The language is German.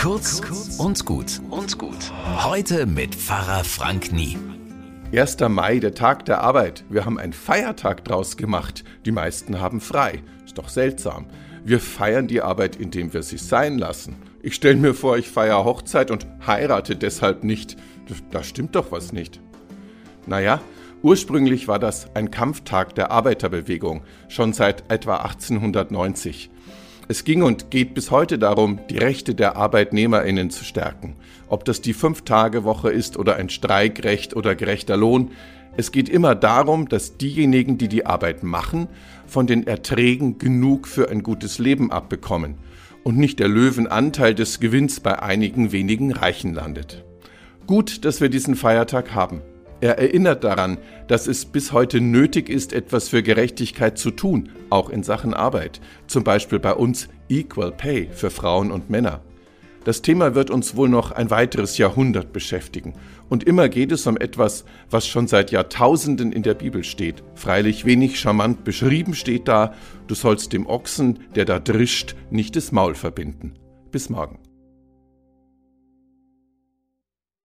Kurz und gut und gut. Heute mit Pfarrer Frank Nie. 1. Mai, der Tag der Arbeit. Wir haben einen Feiertag draus gemacht. Die meisten haben frei. Ist doch seltsam. Wir feiern die Arbeit, indem wir sie sein lassen. Ich stelle mir vor, ich feiere Hochzeit und heirate deshalb nicht. Da stimmt doch was nicht. Naja, ursprünglich war das ein Kampftag der Arbeiterbewegung, schon seit etwa 1890. Es ging und geht bis heute darum, die Rechte der Arbeitnehmerinnen zu stärken. Ob das die Fünf-Tage-Woche ist oder ein Streikrecht oder gerechter Lohn. Es geht immer darum, dass diejenigen, die die Arbeit machen, von den Erträgen genug für ein gutes Leben abbekommen und nicht der Löwenanteil des Gewinns bei einigen wenigen Reichen landet. Gut, dass wir diesen Feiertag haben. Er erinnert daran, dass es bis heute nötig ist, etwas für Gerechtigkeit zu tun, auch in Sachen Arbeit, zum Beispiel bei uns Equal Pay für Frauen und Männer. Das Thema wird uns wohl noch ein weiteres Jahrhundert beschäftigen. Und immer geht es um etwas, was schon seit Jahrtausenden in der Bibel steht. Freilich wenig charmant beschrieben steht da, du sollst dem Ochsen, der da drischt, nicht das Maul verbinden. Bis morgen.